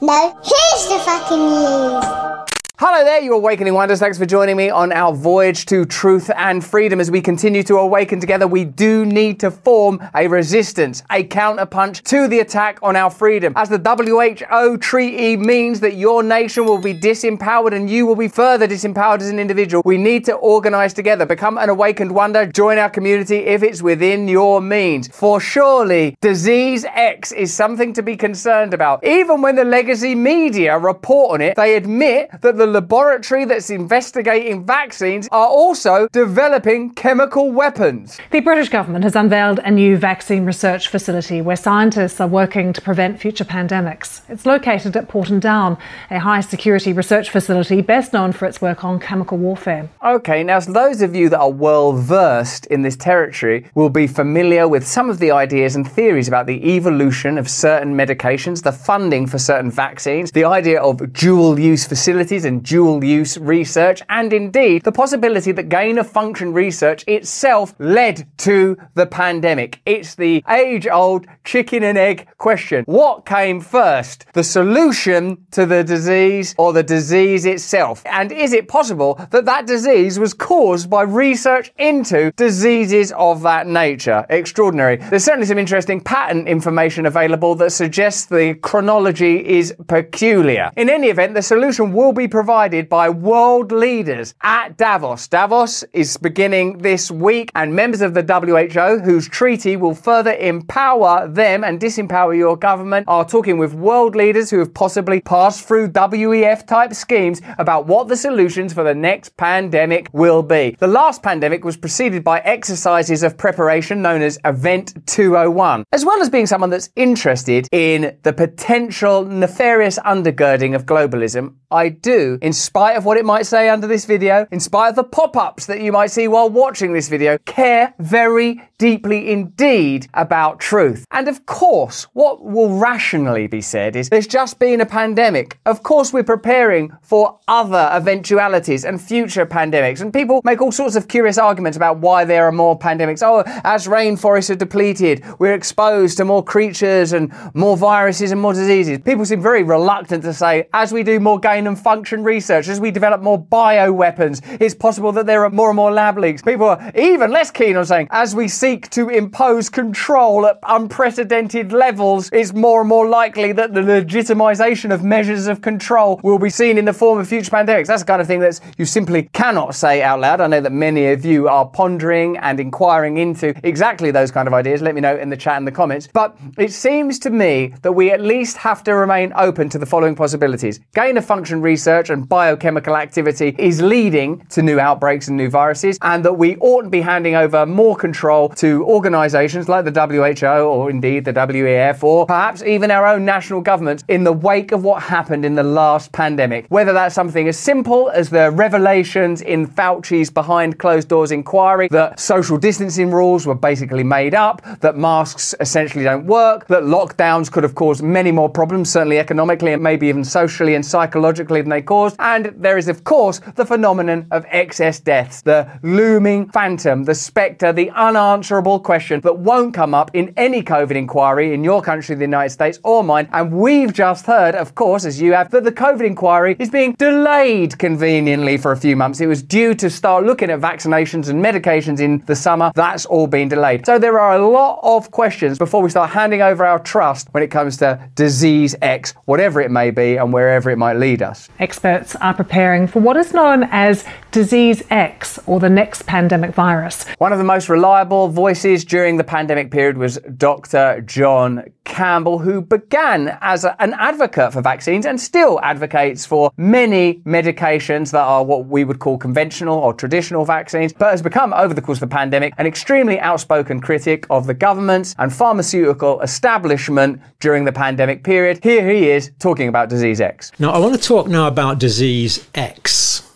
No, here's the fucking news. Hello there, you Awakening Wonders. Thanks for joining me on our voyage to truth and freedom. As we continue to awaken together, we do need to form a resistance, a counterpunch to the attack on our freedom. As the WHO treaty means that your nation will be disempowered and you will be further disempowered as an individual, we need to organize together, become an awakened wonder, join our community if it's within your means. For surely, disease X is something to be concerned about. Even when the legacy media report on it, they admit that the the laboratory that's investigating vaccines are also developing chemical weapons. The British government has unveiled a new vaccine research facility where scientists are working to prevent future pandemics. It's located at Porton Down, a high security research facility best known for its work on chemical warfare. Okay, now those of you that are well versed in this territory will be familiar with some of the ideas and theories about the evolution of certain medications, the funding for certain vaccines, the idea of dual use facilities and and dual use research, and indeed the possibility that gain of function research itself led to the pandemic. It's the age old chicken and egg question. What came first? The solution to the disease or the disease itself? And is it possible that that disease was caused by research into diseases of that nature? Extraordinary. There's certainly some interesting patent information available that suggests the chronology is peculiar. In any event, the solution will be provided provided by world leaders at Davos. Davos is beginning this week, and members of the WHO, whose treaty will further empower them and disempower your government, are talking with world leaders who have possibly passed through WEF type schemes about what the solutions for the next pandemic will be. The last pandemic was preceded by exercises of preparation known as Event 201, as well as being someone that's interested in the potential nefarious undergirding of globalism. I do, in spite of what it might say under this video, in spite of the pop-ups that you might see while watching this video, care very deeply indeed about truth. And of course, what will rationally be said is there's just been a pandemic. Of course, we're preparing for other eventualities and future pandemics. And people make all sorts of curious arguments about why there are more pandemics. Oh, as rainforests are depleted, we're exposed to more creatures and more viruses and more diseases. People seem very reluctant to say, as we do more gain and function research, as we develop more bioweapons, it's possible that there are more and more lab leaks. People are even less keen on saying, as we seek to impose control at unprecedented levels, it's more and more likely that the legitimization of measures of control will be seen in the form of future pandemics. That's the kind of thing that you simply cannot say out loud. I know that many of you are pondering and inquiring into exactly those kind of ideas. Let me know in the chat and the comments. But it seems to me that we at least have to remain open to the following possibilities. Gain of function research and biochemical activity is leading to new outbreaks and new viruses, and that we oughtn't be handing over more control to organisations like the WHO or indeed the WEF or perhaps even our own national governments in the wake of what happened in the last pandemic. Whether that's something as simple as the revelations in Fauci's behind closed doors inquiry that social distancing rules were basically made up, that masks essentially don't work, that lockdowns could have caused many more problems, certainly economically and maybe even socially and psychologically than they caused. And there is, of course, the phenomenon of excess deaths, the looming phantom, the spectre, the unanswerable unanswerable question that won't come up in any COVID inquiry in your country, the United States, or mine. And we've just heard, of course, as you have, that the COVID inquiry is being delayed conveniently for a few months. It was due to start looking at vaccinations and medications in the summer. That's all been delayed. So there are a lot of questions before we start handing over our trust when it comes to disease X, whatever it may be and wherever it might lead us. Expert experts are preparing for what is known as Disease X or the next pandemic virus. One of the most reliable voices during the pandemic period was Dr. John Campbell, who began as a, an advocate for vaccines and still advocates for many medications that are what we would call conventional or traditional vaccines, but has become, over the course of the pandemic, an extremely outspoken critic of the governments and pharmaceutical establishment during the pandemic period. Here he is talking about Disease X. Now, I want to talk now about Disease X,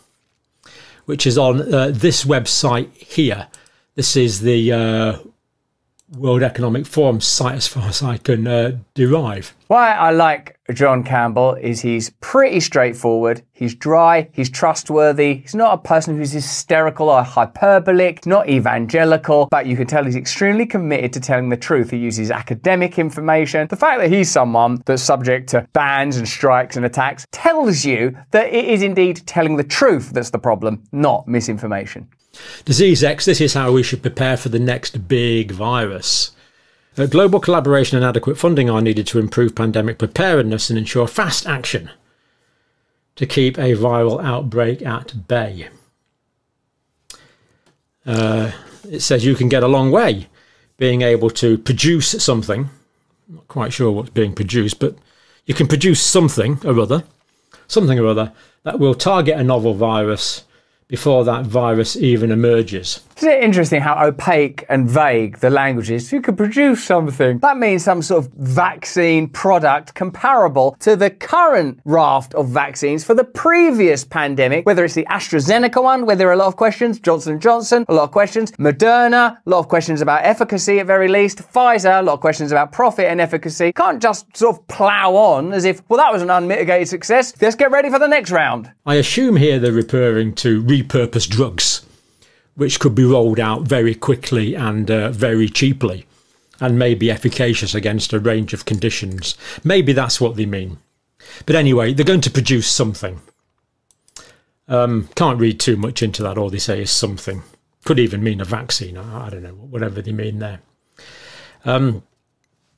which is on uh, this website here. This is the uh, World Economic Forum site, as far as I can uh, derive. Why I like John Campbell is he's pretty straightforward. He's dry, he's trustworthy. He's not a person who's hysterical or hyperbolic, not evangelical, but you can tell he's extremely committed to telling the truth. He uses academic information. The fact that he's someone that's subject to bans and strikes and attacks tells you that it is indeed telling the truth that's the problem, not misinformation. Disease X, this is how we should prepare for the next big virus. Global collaboration and adequate funding are needed to improve pandemic preparedness and ensure fast action to keep a viral outbreak at bay. Uh, it says you can get a long way being able to produce something. Not quite sure what's being produced, but you can produce something or other, something or other that will target a novel virus before that virus even emerges. Isn't it interesting how opaque and vague the language is? You could produce something. That means some sort of vaccine product comparable to the current raft of vaccines for the previous pandemic, whether it's the AstraZeneca one, where there are a lot of questions, Johnson Johnson, a lot of questions, Moderna, a lot of questions about efficacy at very least, Pfizer, a lot of questions about profit and efficacy. Can't just sort of plough on as if, well, that was an unmitigated success. Let's get ready for the next round. I assume here they're referring to repurposed drugs which could be rolled out very quickly and uh, very cheaply and may be efficacious against a range of conditions. Maybe that's what they mean. But anyway, they're going to produce something. Um, can't read too much into that. All they say is something. Could even mean a vaccine. I, don't know, whatever they mean there. Um,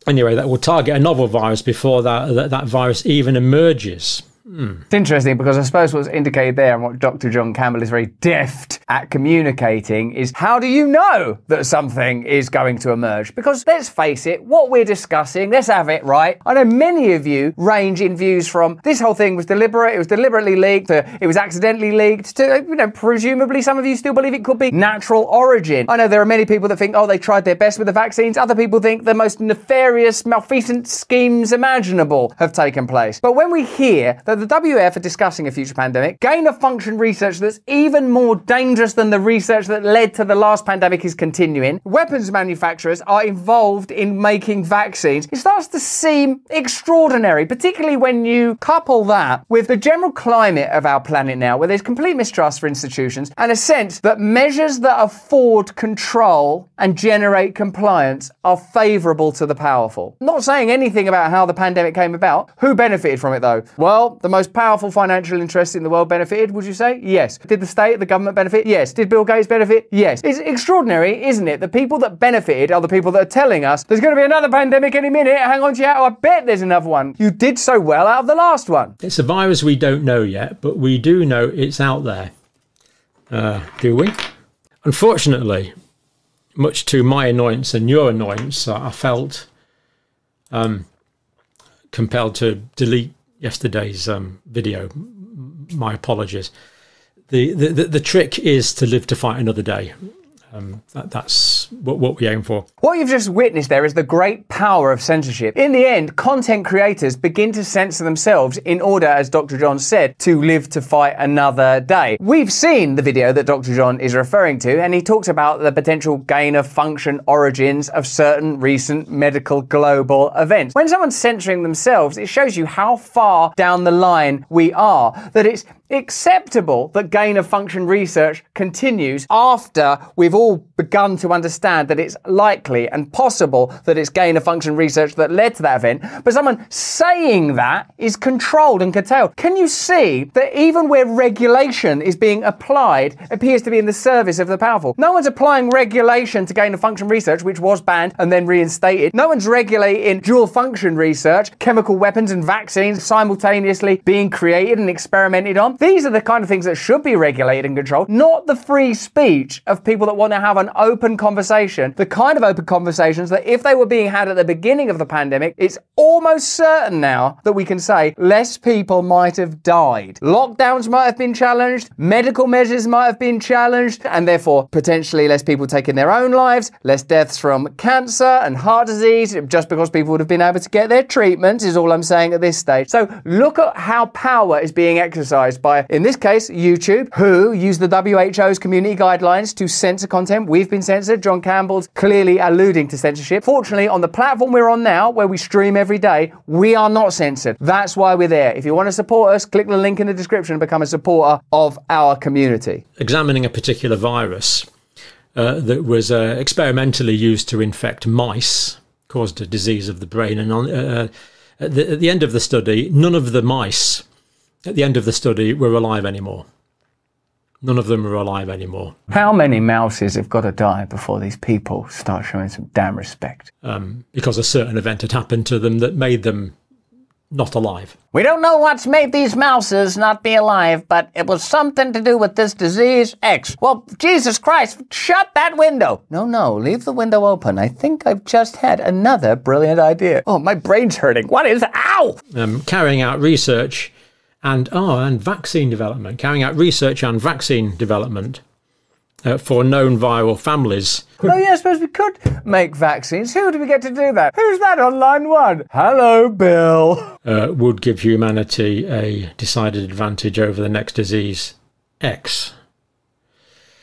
anyway, that will target a novel virus before that, that, that virus even emerges. It's interesting because I suppose what's indicated there and what Dr. John Campbell is very deft at communicating is how do you know that something is going to emerge? Because let's face it, what we're discussing, let's have it right. I know many of you range in views from this whole thing was deliberate, it was deliberately leaked, to it was accidentally leaked, to, you know, presumably some of you still believe it could be natural origin. I know there are many people that think, oh, they tried their best with the vaccines. Other people think the most nefarious, malfeasant schemes imaginable have taken place. But when we hear that the WF are discussing a future pandemic, gain of function research that's even more dangerous than the research that led to the last pandemic is continuing. Weapons manufacturers are involved in making vaccines. It starts to seem extraordinary, particularly when you couple that with the general climate of our planet now, where there's complete mistrust for institutions and a sense that measures that afford control and generate compliance are favourable to the powerful. Not saying anything about how the pandemic came about. Who benefited from it though? Well, the most powerful financial interests in the world benefited, would you say? Yes. Did the state, the government benefit? Yes. Did Bill Gates benefit? Yes. It's extraordinary, isn't it? The people that benefited are the people that are telling us there's going to be another pandemic any minute. Hang on to your hat. I bet there's another one. You did so well out of the last one. It's a virus we don't know yet, but we do know it's out there. Uh, do we? Unfortunately, much to my annoyance and your annoyance, I felt um, compelled to delete yesterday's um, video. My apologies. The, the, the, the trick is to live to fight another day. Um, that, that's what, what we aim for. What you've just witnessed there is the great power of censorship. In the end, content creators begin to censor themselves in order, as Dr. John said, to live to fight another day. We've seen the video that Dr. John is referring to, and he talks about the potential gain of function origins of certain recent medical global events. When someone's censoring themselves, it shows you how far down the line we are, that it's acceptable that gain of function research continues after we've all begun to understand that it's likely and possible that it's gain of function research that led to that event. But someone saying that is controlled and curtailed. Can you see that even where regulation is being applied appears to be in the service of the powerful? No one's applying regulation to gain of function research, which was banned and then reinstated. No one's regulating dual function research, chemical weapons and vaccines simultaneously being created and experimented on. These are the kind of things that should be regulated and controlled, not the free speech of people that want to have an open conversation. The kind of open conversations that if they were being had at the beginning of the pandemic, it's almost certain now that we can say less people might have died. Lockdowns might have been challenged, medical measures might have been challenged, and therefore potentially less people taking their own lives, less deaths from cancer and heart disease, just because people would have been able to get their treatment, is all I'm saying at this stage. So look at how power is being exercised by, in this case, YouTube, who use the WHO's community guidelines to censor content. We've been censored. John Campbell's clearly alluding to censorship. Fortunately, on the platform we're on now, where we stream every day, we are not censored. That's why we're there. If you want to support us, click the link in the description and become a supporter of our community. Examining a particular virus uh, that was uh, experimentally used to infect mice, caused a disease of the brain, and on, uh, at, the, at the end of the study, none of the mice at the end of the study were alive anymore. None of them are alive anymore. How many mouses have got to die before these people start showing some damn respect? Um, because a certain event had happened to them that made them not alive. We don't know what's made these mouses not be alive, but it was something to do with this disease X. Well, Jesus Christ, shut that window. No, no, leave the window open. I think I've just had another brilliant idea. Oh, my brain's hurting. What is, ow! Um, carrying out research and oh, and vaccine development, carrying out research and vaccine development uh, for known viral families. Oh, yeah, I suppose we could make vaccines. Who do we get to do that? Who's that on line one? Hello, Bill. Uh, would give humanity a decided advantage over the next disease, X.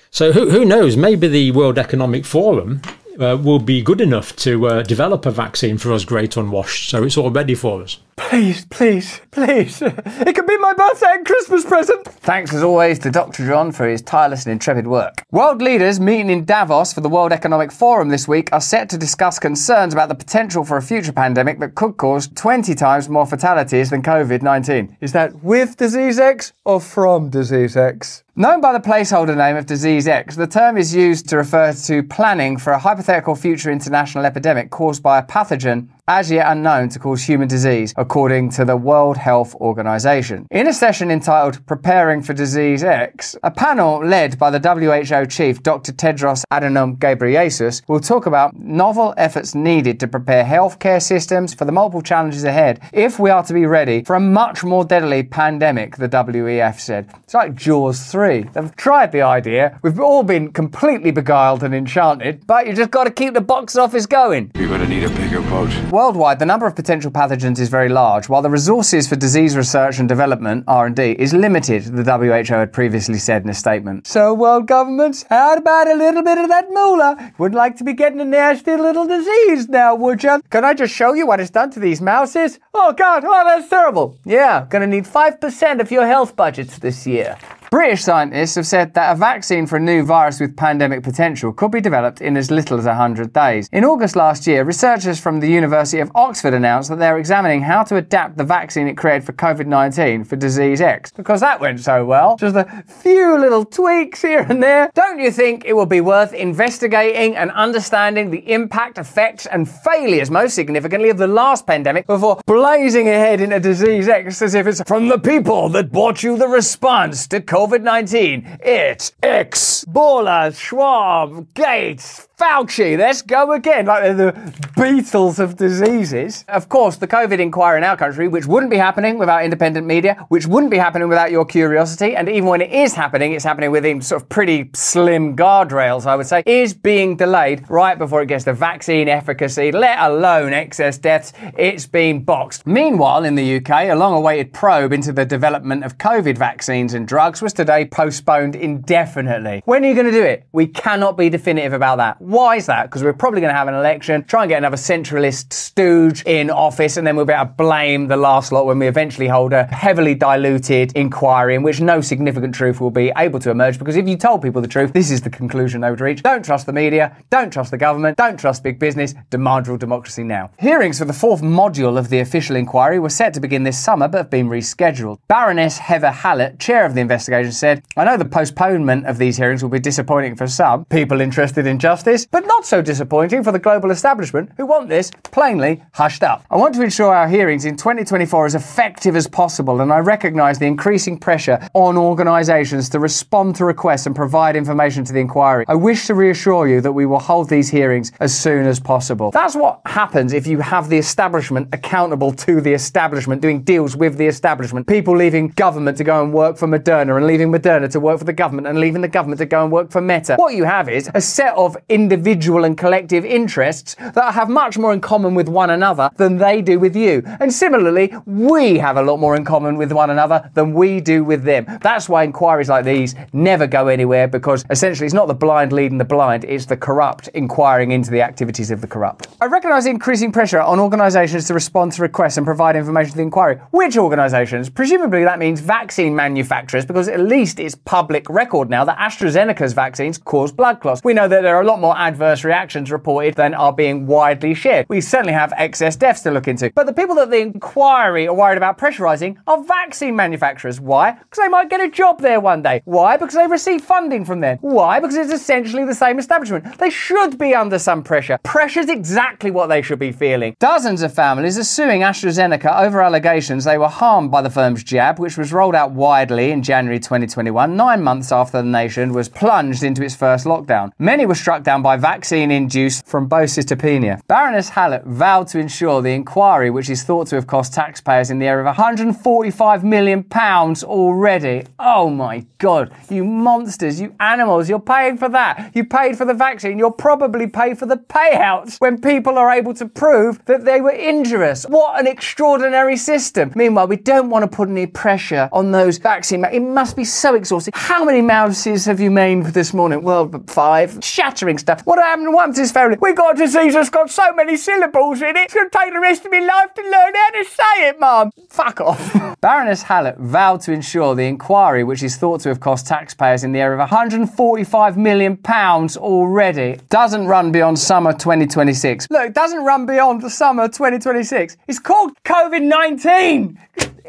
So who, who knows? Maybe the World Economic Forum uh, will be good enough to uh, develop a vaccine for us great unwashed, so it's all ready for us. Please, please, please. It could be my birthday and Christmas present. Thanks as always to Dr. John for his tireless and intrepid work. World leaders meeting in Davos for the World Economic Forum this week are set to discuss concerns about the potential for a future pandemic that could cause 20 times more fatalities than COVID 19. Is that with disease X or from disease X? Known by the placeholder name of Disease X, the term is used to refer to planning for a hypothetical future international epidemic caused by a pathogen as yet unknown to cause human disease, according to the World Health Organization. In a session entitled Preparing for Disease X, a panel led by the WHO chief Dr. Tedros Adhanom Ghebreyesus will talk about novel efforts needed to prepare healthcare systems for the multiple challenges ahead if we are to be ready for a much more deadly pandemic, the WEF said. It's like Jaws 3. They've tried the idea. We've all been completely beguiled and enchanted, but you just got to keep the box office going. You're gonna need a bigger boat. Worldwide, the number of potential pathogens is very large, while the resources for disease research and development (R&D) is limited. The WHO had previously said in a statement. So, world governments, how about a little bit of that moolah? Wouldn't like to be getting a nasty little disease now, would you? Can I just show you what it's done to these mouses? Oh God, oh that's terrible. Yeah, gonna need five percent of your health budgets this year. British scientists have said that a vaccine for a new virus with pandemic potential could be developed in as little as 100 days. In August last year, researchers from the University of Oxford announced that they're examining how to adapt the vaccine it created for COVID 19 for disease X. Because that went so well, just a few little tweaks here and there. Don't you think it would be worth investigating and understanding the impact, effects, and failures, most significantly, of the last pandemic before blazing ahead into disease X as if it's from the people that brought you the response to COVID 19. It's X. Bola, Schwab, Gates, Fauci. Let's go again. Like the Beatles of diseases. Of course, the COVID inquiry in our country, which wouldn't be happening without independent media, which wouldn't be happening without your curiosity, and even when it is happening, it's happening within sort of pretty slim guardrails, I would say, is being delayed right before it gets the vaccine efficacy, let alone excess deaths. It's been boxed. Meanwhile, in the UK, a long awaited probe into the development of COVID vaccines and drugs was today postponed indefinitely. When are you going to do it? We cannot be definitive about that. Why is that? Because we're probably going to have an election, try and get another centralist stooge in office, and then we'll be able to blame the last lot when we eventually hold a heavily diluted inquiry in which no significant truth will be able to emerge. Because if you told people the truth, this is the conclusion they would reach. Don't trust the media, don't trust the government, don't trust big business, demand real democracy now. Hearings for the fourth module of the official inquiry were set to begin this summer but have been rescheduled. Baroness Heather Hallett, chair of the investigation, said, I know the postponement of these hearings will be disappointing for some people interested in justice, but not so disappointing for the global establishment who want this plainly hushed up. I want to ensure our hearings in 2024 are as effective as possible, and I recognise the increasing pressure on organisations to respond to requests and provide information to the inquiry. I wish to reassure you that we will hold these hearings as soon as possible. That's what happens if you have the establishment accountable to the establishment, doing deals with the establishment. People leaving government to go and work for Moderna and leaving Moderna to work for the government and leaving the government to go and work for Meta. What you have is a set of individual and collective interests that have much more in common with one another than they do with you. And similarly, we have a lot more in common with one another than we do with them. That's why inquiries like these never go anywhere because essentially it's not the blind leading the blind, it's the corrupt inquiring into the activities of the corrupt. I recognise the increasing pressure on organisations to respond to requests and provide information to the inquiry. Which organisations? Presumably that means vaccine manufacturers because at least it's public record now that AstraZeneca's vaccines cause blood clots. We know that there are a lot more adverse reactions reported than are being widely shared. We certainly have excess deaths to look into. But the people that the inquiry are worried about pressurising are vaccine manufacturers. Why? Because they might get a job there one day. Why? Because they receive funding from them. Why? Because it's essentially the same establishment. They should be under some pressure. Pressure's exactly what they should be feeling. Dozens of families are suing AstraZeneca over allegations they were harmed by the firm's jab, which was rolled out widely in January 2021, nine months after the nation was plunged into its first lockdown. Many were struck down by vaccine induced thrombocytopenia. Baroness Hallett vowed to ensure the inquiry, which is thought to have cost taxpayers in the area of 145 million pounds already. Oh my god, you monsters, you animals, you're paying for that. You paid for the vaccine, you'll probably pay for the payouts when people are able to prove that they were injurious. What an extraordinary system. Meanwhile, we don't want to put any pressure on those vaccine. It must be so exhausting. How many mouses have you made this morning? Well, five. Shattering stuff. What happened once is family? We got a disease that's got so many syllables in it. It's going to take the rest of my life to learn to say it, Mum. Fuck off. Baroness Hallett vowed to ensure the inquiry, which is thought to have cost taxpayers in the area of 145 million pounds already, doesn't run beyond summer 2026. Look, it doesn't run beyond the summer 2026. It's called COVID 19.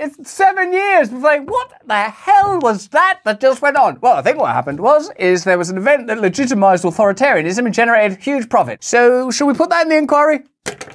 It's seven years. It's like, what the hell was that that just went on? Well, I think what happened was, is there was an event that legitimized authoritarianism and generated huge profit. So, should we put that in the inquiry?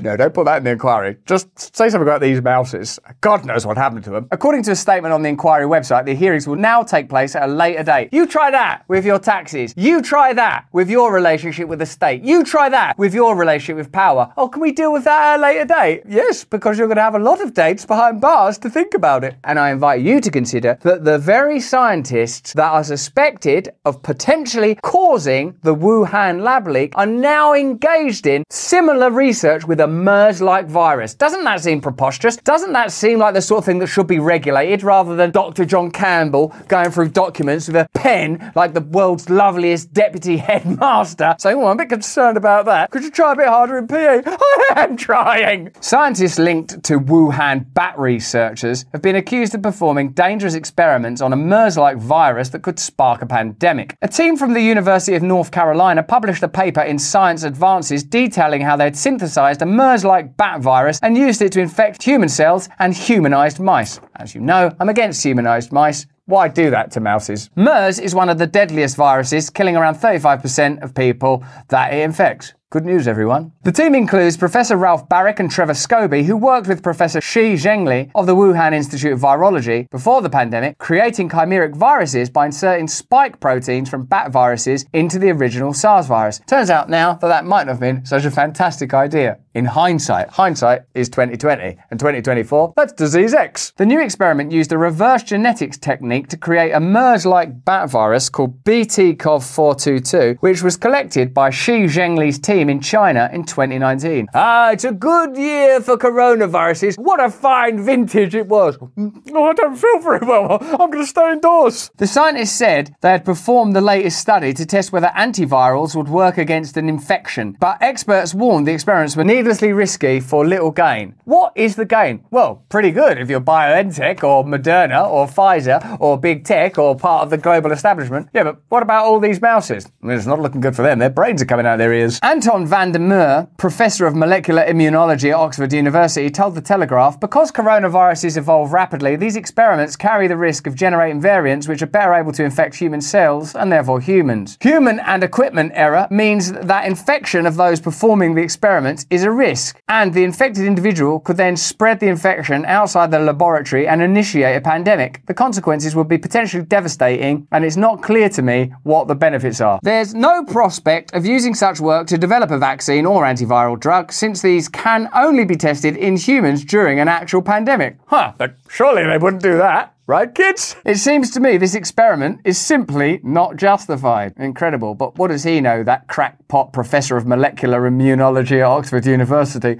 No, don't put that in the inquiry. Just say something about these mouses. God knows what happened to them. According to a statement on the inquiry website, the hearings will now take place at a later date. You try that with your taxes. You try that with your relationship with the state. You try that with your relationship with power. Oh, can we deal with that at a later date? Yes, because you're going to have a lot of dates behind bars to think about it. And I invite you to consider that the very scientists that are suspected of potentially causing the Wuhan lab leak are now engaged in similar research with a MERS like virus. Doesn't that seem preposterous? Doesn't that seem like the sort of thing that should be regulated rather than Dr. John Campbell going through documents with a pen like the world's loveliest deputy headmaster saying, Oh, I'm a bit concerned about that. Could you try a bit harder in PE? I am trying. Scientists linked to Wuhan bat researchers have been accused of performing dangerous experiments on a MERS like virus that could spark a pandemic. A team from the University of North Carolina published a paper in Science Advances detailing how they'd synthesized a MERS like bat virus and used it to infect human cells and humanized mice. As you know, I'm against humanized mice. Why do that to mouses? MERS is one of the deadliest viruses, killing around 35% of people that it infects. Good news, everyone. The team includes Professor Ralph Baric and Trevor Scobey, who worked with Professor Shi Zhengli of the Wuhan Institute of Virology before the pandemic, creating chimeric viruses by inserting spike proteins from bat viruses into the original SARS virus. Turns out now that that might not have been such a fantastic idea. In hindsight, hindsight is 2020, and 2024, that's disease X. The new experiment used a reverse genetics technique to create a MERS-like bat virus called BTCOV422, which was collected by Shi Zhengli's team in China in 2019. Ah, it's a good year for coronaviruses. What a fine vintage it was. Oh, I don't feel very well. I'm going to stay indoors. The scientists said they had performed the latest study to test whether antivirals would work against an infection, but experts warned the experiments were needlessly risky for little gain. What is the gain? Well, pretty good if you're BioNTech or Moderna or Pfizer or Big Tech or part of the global establishment. Yeah, but what about all these mouses? I mean, it's not looking good for them. Their brains are coming out of their ears. Anton van der Merwe, professor of molecular immunology at Oxford University, told The Telegraph because coronaviruses evolve rapidly, these experiments carry the risk of generating variants which are better able to infect human cells and therefore humans. Human and equipment error means that infection of those performing the experiment is a risk, and the infected individual could then spread the infection outside the laboratory and initiate a pandemic. The consequences would be potentially devastating, and it's not clear to me what the benefits are. There's no prospect of using such work to develop a vaccine or antiviral drug, since these can only be tested in humans during an actual pandemic. Huh, but surely they wouldn't do that. Right, kids? It seems to me this experiment is simply not justified. Incredible. But what does he know, that crackpot professor of molecular immunology at Oxford University?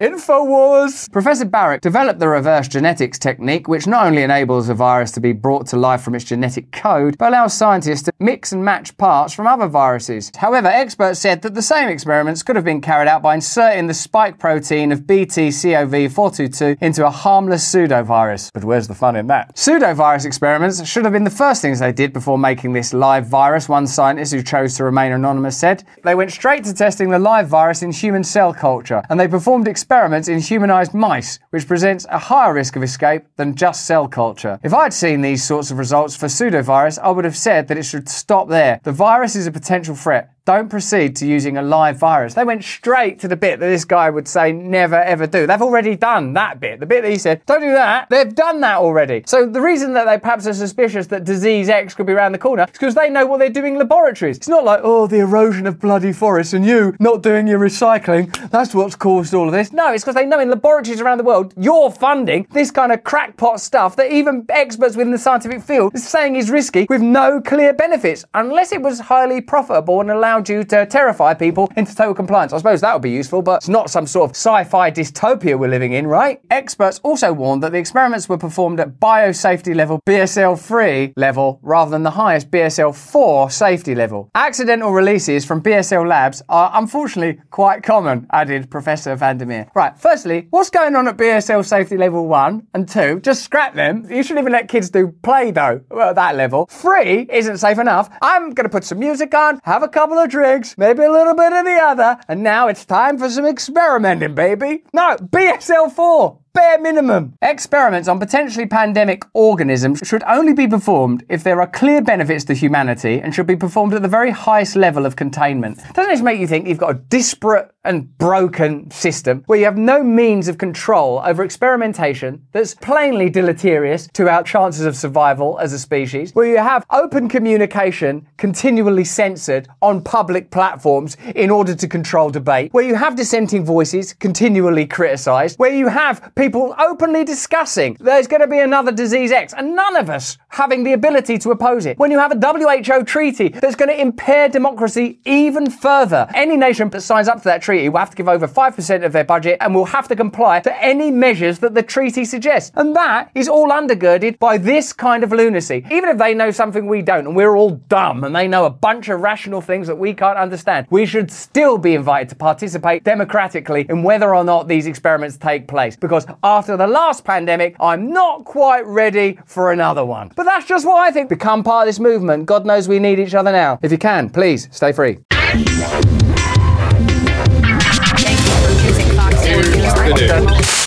InfoWars! Professor Baric developed the reverse genetics technique, which not only enables a virus to be brought to life from its genetic code, but allows scientists to mix and match parts from other viruses. However, experts said that the same experiments could have been carried out by inserting the spike protein of BT-CoV422 into a harmless pseudovirus. But where's the fun in that? Pseudovirus experiments should have been the first things they did before making this live virus, one scientist who chose to remain anonymous said. They went straight to testing the live virus in human cell culture, and they performed experiments in humanized mice, which presents a higher risk of escape than just cell culture. If I'd seen these sorts of results for pseudovirus, I would have said that it should stop there. The virus is a potential threat. Don't proceed to using a live virus. They went straight to the bit that this guy would say never ever do. They've already done that bit. The bit that he said, don't do that. They've done that already. So the reason that they perhaps are suspicious that disease X could be around the corner is because they know what they're doing in laboratories. It's not like, oh, the erosion of bloody forests and you not doing your recycling. That's what's caused all of this. No, it's because they know in laboratories around the world you're funding this kind of crackpot stuff that even experts within the scientific field is saying is risky with no clear benefits, unless it was highly profitable and allowed to terrify people into total compliance. I suppose that would be useful, but it's not some sort of sci-fi dystopia we're living in, right? Experts also warned that the experiments were performed at biosafety level BSL 3 level rather than the highest BSL 4 safety level. Accidental releases from BSL labs are unfortunately quite common, added Professor van der Merwe. Right, firstly, what's going on at BSL safety level 1 and 2? Just scrap them. You shouldn't even let kids do Play-Doh at that level. 3 isn't safe enough. I'm going to put some music on, have a couple of drinks, maybe a little bit of the other, and now it's time for some experimenting, baby. No, BSL 4 bare minimum. Experiments on potentially pandemic organisms should only be performed if there are clear benefits to humanity and should be performed at the very highest level of containment. Doesn't this make you think you've got a disparate and broken system where you have no means of control over experimentation that's plainly deleterious to our chances of survival as a species, where you have open communication continually censored on public platforms in order to control debate, where you have dissenting voices continually criticized, where you have people openly discussing there's going to be another disease X and none of us having the ability to oppose it, when you have a WHO treaty that's going to impair democracy even further. Any nation that signs up to that treaty will have to give over 5% of their budget and will have to comply to any measures that the treaty suggests. And that is all undergirded by this kind of lunacy. Even if they know something we don't and we're all dumb and they know a bunch of rational things that we can't understand, we should still be invited to participate democratically in whether or not these experiments take place. Because after the last pandemic, I'm not quite ready for another one. But that's just what I think. Become part of this movement. God knows we need each other now. If you can, please stay free.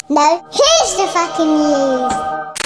No, here's the fucking news.